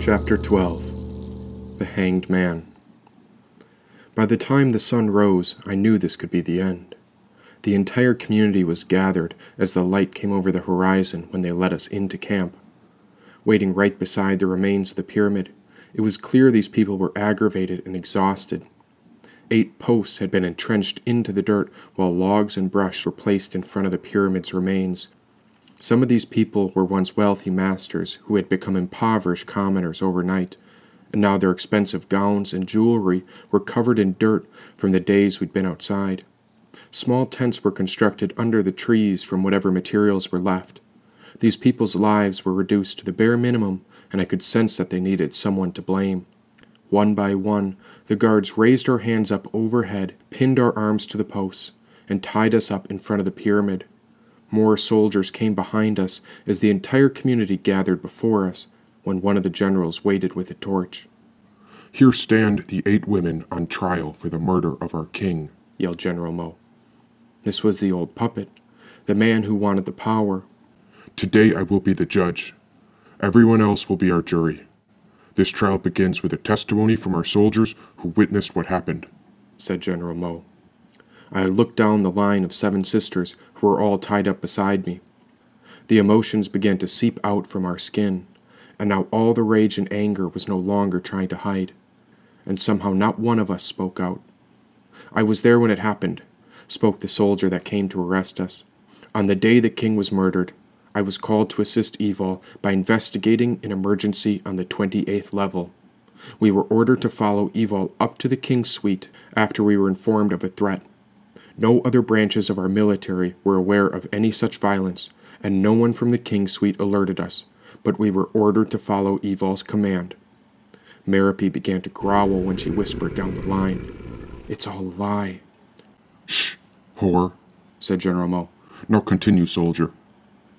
Chapter 12 The Hanged Man. By the time the sun rose, I knew this could be the end. The entire community was gathered as the light came over the horizon when they let us into camp. Waiting right beside the remains of the pyramid, it was clear these people were aggravated and exhausted. Eight posts had been entrenched into the dirt while logs and brush were placed in front of the pyramid's remains. Some of these people were once wealthy masters who had become impoverished commoners overnight, and now their expensive gowns and jewelry were covered in dirt from the days we'd been outside. Small tents were constructed under the trees from whatever materials were left. These people's lives were reduced to the bare minimum, and I could sense that they needed someone to blame. One by one, the guards raised our hands up overhead, pinned our arms to the posts, and tied us up in front of the pyramid. More soldiers came behind us as the entire community gathered before us when one of the generals waited with a torch. Here stand the eight women on trial for the murder of our king, yelled General Mo. This was the old puppet, the man who wanted the power. Today I will be the judge. Everyone else will be our jury. This trial begins with a testimony from our soldiers who witnessed what happened, said General Mo. I looked down the line of seven sisters who were all tied up beside me. The emotions began to seep out from our skin, and now all the rage and anger was no longer trying to hide, and somehow not one of us spoke out. I was there when it happened, spoke the soldier that came to arrest us. On the day the king was murdered, I was called to assist Evil by investigating an emergency on the 28th level. We were ordered to follow Evil up to the king's suite after we were informed of a threat. No other branches of our military were aware of any such violence, and no one from the king's suite alerted us, but we were ordered to follow Evol's command. Merope began to growl when she whispered down the line. It's all a lie. Shh, whore, said General Mo. Now continue, soldier.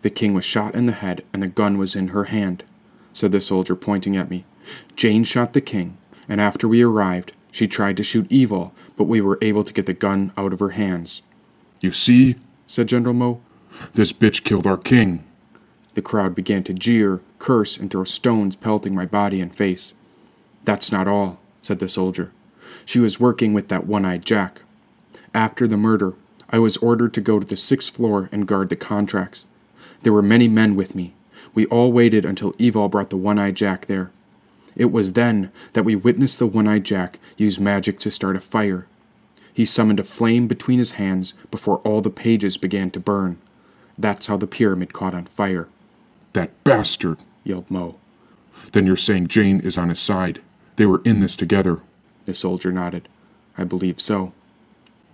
The king was shot in the head, and the gun was in her hand, said the soldier, pointing at me. Jane shot the king, and after we arrived, she tried to shoot Evil, but we were able to get the gun out of her hands. You see, said General Mo, this bitch killed our king. The crowd began to jeer, curse, and throw stones pelting my body and face. That's not all, said the soldier. She was working with that one eyed Jack. After the murder, I was ordered to go to the sixth floor and guard the contracts. There were many men with me. We all waited until Evil brought the one eyed Jack there. It was then that we witnessed the one eyed Jack use magic to start a fire. He summoned a flame between his hands before all the pages began to burn. That's how the pyramid caught on fire. That bastard, yelled Mo. Then you're saying Jane is on his side. They were in this together. The soldier nodded. I believe so.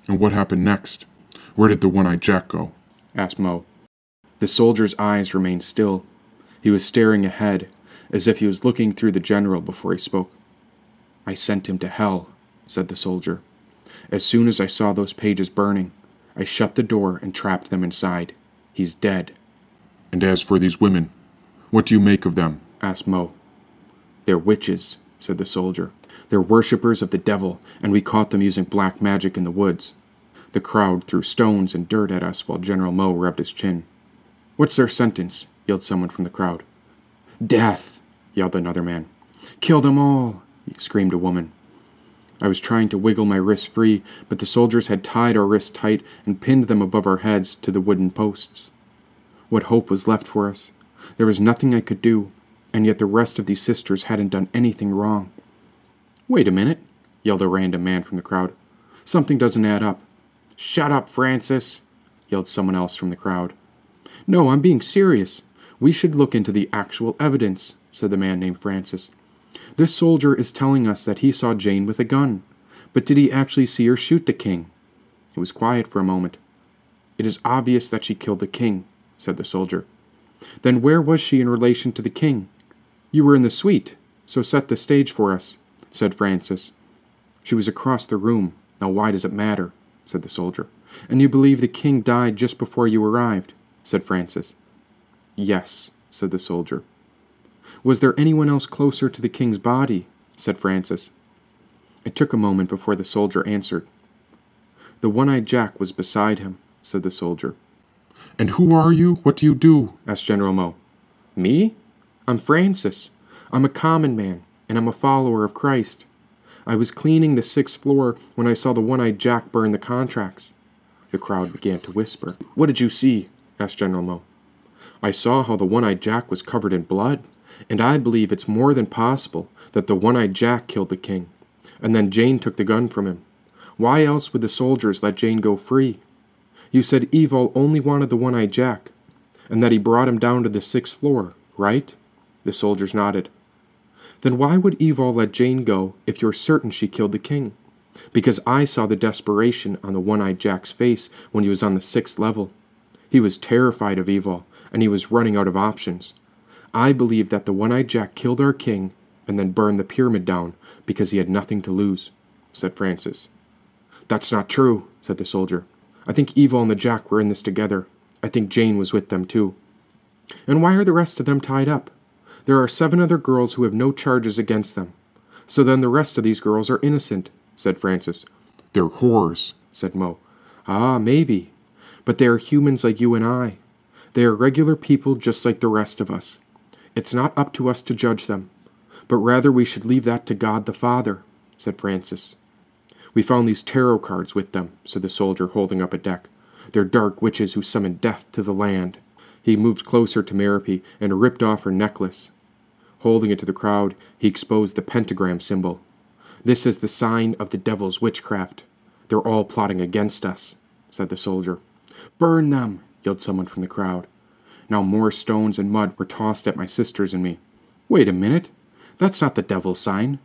And what happened next? Where did the one eyed Jack go? asked Mo. The soldier's eyes remained still. He was staring ahead, as if he was looking through the general before he spoke. I sent him to hell, said the soldier. As soon as I saw those pages burning, I shut the door and trapped them inside. He's dead. And as for these women, what do you make of them? asked Mo. They're witches, said the soldier. They're worshippers of the devil, and we caught them using black magic in the woods. The crowd threw stones and dirt at us while General Mo rubbed his chin. What's their sentence? yelled someone from the crowd. Death, yelled another man. Kill them all, screamed a woman. I was trying to wiggle my wrists free, but the soldiers had tied our wrists tight and pinned them above our heads to the wooden posts. What hope was left for us? There was nothing I could do, and yet the rest of these sisters hadn't done anything wrong. Wait a minute, yelled a random man from the crowd. Something doesn't add up. Shut up, Francis, yelled someone else from the crowd. No, I'm being serious. We should look into the actual evidence, said the man named Francis. This soldier is telling us that he saw Jane with a gun. But did he actually see her shoot the king? It was quiet for a moment. It is obvious that she killed the king, said the soldier. Then where was she in relation to the king? You were in the suite, so set the stage for us, said Francis. She was across the room. Now why does it matter? said the soldier. And you believe the king died just before you arrived, said Francis. Yes, said the soldier. Was there anyone else closer to the king's body? said Francis. It took a moment before the soldier answered. The one eyed Jack was beside him, said the soldier. And who are you? What do you do? asked General Mo. Me? I'm Francis. I'm a common man, and I'm a follower of Christ. I was cleaning the sixth floor when I saw the one eyed Jack burn the contracts. The crowd began to whisper. What did you see? Asked General Mo. I saw how the one eyed Jack was covered in blood, and I believe it's more than possible that the one eyed Jack killed the king, and then Jane took the gun from him. Why else would the soldiers let Jane go free? You said Evil only wanted the one eyed Jack, and that he brought him down to the sixth floor, right? The soldiers nodded. Then why would Evil let Jane go if you're certain she killed the king? Because I saw the desperation on the one eyed Jack's face when he was on the sixth level. He was terrified of Evil, and he was running out of options. I believe that the one eyed Jack killed our king and then burned the pyramid down because he had nothing to lose, said Francis. That's not true, said the soldier. I think Evil and the Jack were in this together. I think Jane was with them too. And why are the rest of them tied up? There are seven other girls who have no charges against them. So then the rest of these girls are innocent, said Francis. They're whores, said Mo. Ah, maybe. But they are humans like you and I. They are regular people just like the rest of us. It's not up to us to judge them, but rather we should leave that to God the Father, said Francis. We found these tarot cards with them, said the soldier, holding up a deck. They're dark witches who summon death to the land. He moved closer to Merope and ripped off her necklace. Holding it to the crowd, he exposed the pentagram symbol. This is the sign of the devil's witchcraft. They're all plotting against us, said the soldier. Burn them, yelled someone from the crowd. Now more stones and mud were tossed at my sisters and me. Wait a minute. That's not the devil's sign.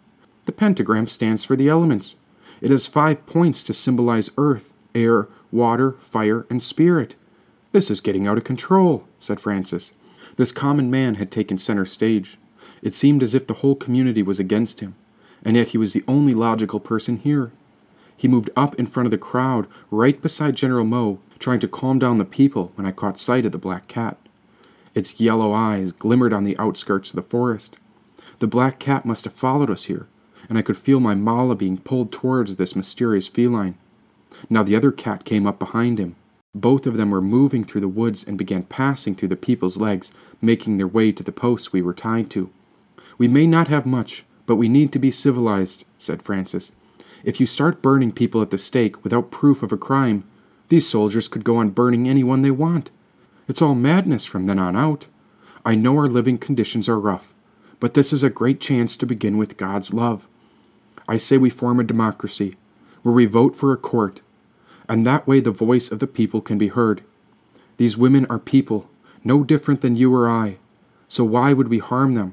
The pentagram stands for the elements. It has five points to symbolize earth, air, water, fire, and spirit. This is getting out of control, said Francis. This common man had taken center stage. It seemed as if the whole community was against him, and yet he was the only logical person here. He moved up in front of the crowd, right beside General Mo, trying to calm down the people when I caught sight of the black cat. Its yellow eyes glimmered on the outskirts of the forest. The black cat must have followed us here, and I could feel my mala being pulled towards this mysterious feline. Now the other cat came up behind him. Both of them were moving through the woods and began passing through the people's legs, making their way to the posts we were tied to. We may not have much, but we need to be civilized, said Francis. If you start burning people at the stake without proof of a crime, these soldiers could go on burning anyone they want. It's all madness from then on out. I know our living conditions are rough, but this is a great chance to begin with God's love. I say we form a democracy, where we vote for a court, and that way the voice of the people can be heard. These women are people, no different than you or I, so why would we harm them?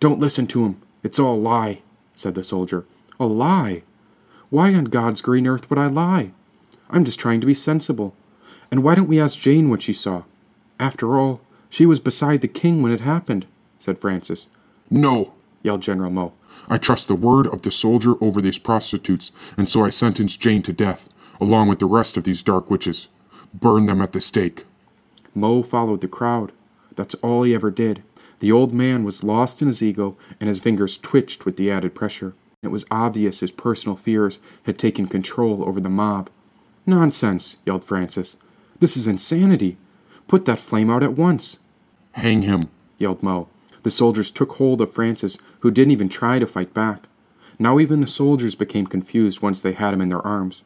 Don't listen to him. It's all a lie, said the soldier. A lie? Why on God's green earth would I lie? I'm just trying to be sensible. And why don't we ask Jane what she saw? After all, she was beside the king when it happened, said Francis. No, yelled General Mo. I trust the word of the soldier over these prostitutes, and so I sentence Jane to death, along with the rest of these dark witches. Burn them at the stake. Mo followed the crowd. That's all he ever did. The old man was lost in his ego, and his fingers twitched with the added pressure. It was obvious his personal fears had taken control over the mob. Nonsense, yelled Francis. This is insanity. Put that flame out at once. Hang him, yelled Mo. The soldiers took hold of Francis, who didn't even try to fight back. Now even the soldiers became confused once they had him in their arms.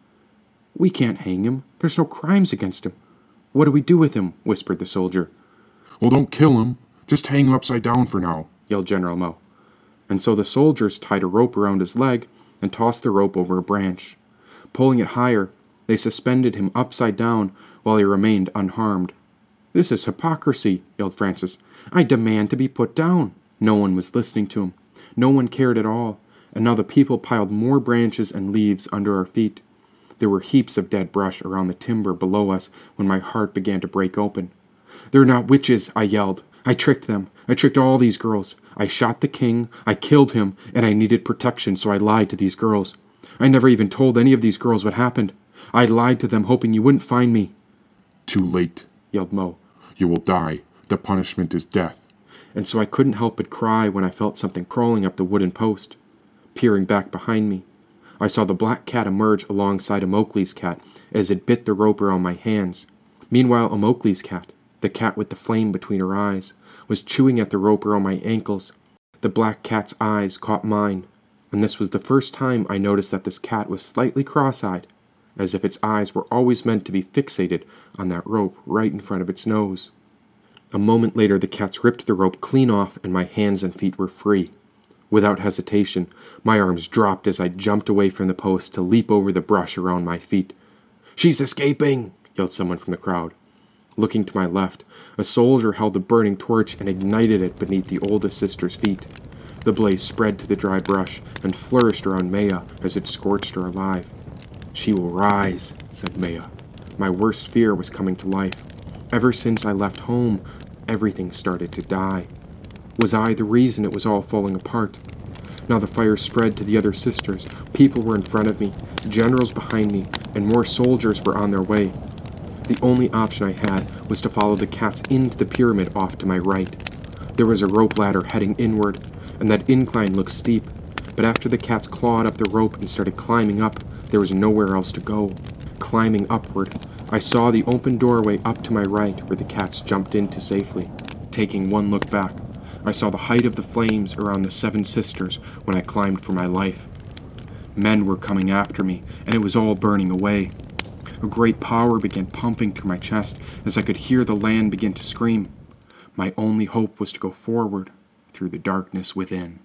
We can't hang him. There's no crimes against him. What do we do with him? whispered the soldier. Well, don't kill him. Just hang him upside down for now, yelled General Mo. And so the soldiers tied a rope around his leg and tossed the rope over a branch. Pulling it higher, they suspended him upside down while he remained unharmed. This is hypocrisy, yelled Francis. I demand to be put down. No one was listening to him. No one cared at all, and now the people piled more branches and leaves under our feet. There were heaps of dead brush around the timber below us when my heart began to break open. They're not witches, I yelled. I tricked them. I tricked all these girls. I shot the king, I killed him, and I needed protection, so I lied to these girls. I never even told any of these girls what happened. I lied to them, hoping you wouldn't find me. Too late, yelled Mo. You will die. The punishment is death. And so I couldn't help but cry when I felt something crawling up the wooden post. Peering back behind me, I saw the black cat emerge alongside of Mowgli's cat as it bit the rope around my hands. Meanwhile, Omokli's cat, the cat with the flame between her eyes, was chewing at the rope around my ankles. The black cat's eyes caught mine, and this was the first time I noticed that this cat was slightly cross eyed, as if its eyes were always meant to be fixated on that rope right in front of its nose. A moment later, the cats ripped the rope clean off, and my hands and feet were free. Without hesitation, my arms dropped as I jumped away from the post to leap over the brush around my feet. She's escaping! yelled someone from the crowd. Looking to my left, a soldier held a burning torch and ignited it beneath the oldest sister's feet. The blaze spread to the dry brush and flourished around Maya as it scorched her alive. She will rise, said Maya. My worst fear was coming to life. Ever since I left home, everything started to die. Was I the reason it was all falling apart? Now the fire spread to the other sisters. People were in front of me, generals behind me, and more soldiers were on their way. The only option I had was to follow the cats into the pyramid off to my right. There was a rope ladder heading inward, and that incline looked steep, but after the cats clawed up the rope and started climbing up, there was nowhere else to go. Climbing upward, I saw the open doorway up to my right where the cats jumped into safely. Taking one look back, I saw the height of the flames around the Seven Sisters when I climbed for my life. Men were coming after me, and it was all burning away. A great power began pumping through my chest as I could hear the land begin to scream. My only hope was to go forward through the darkness within.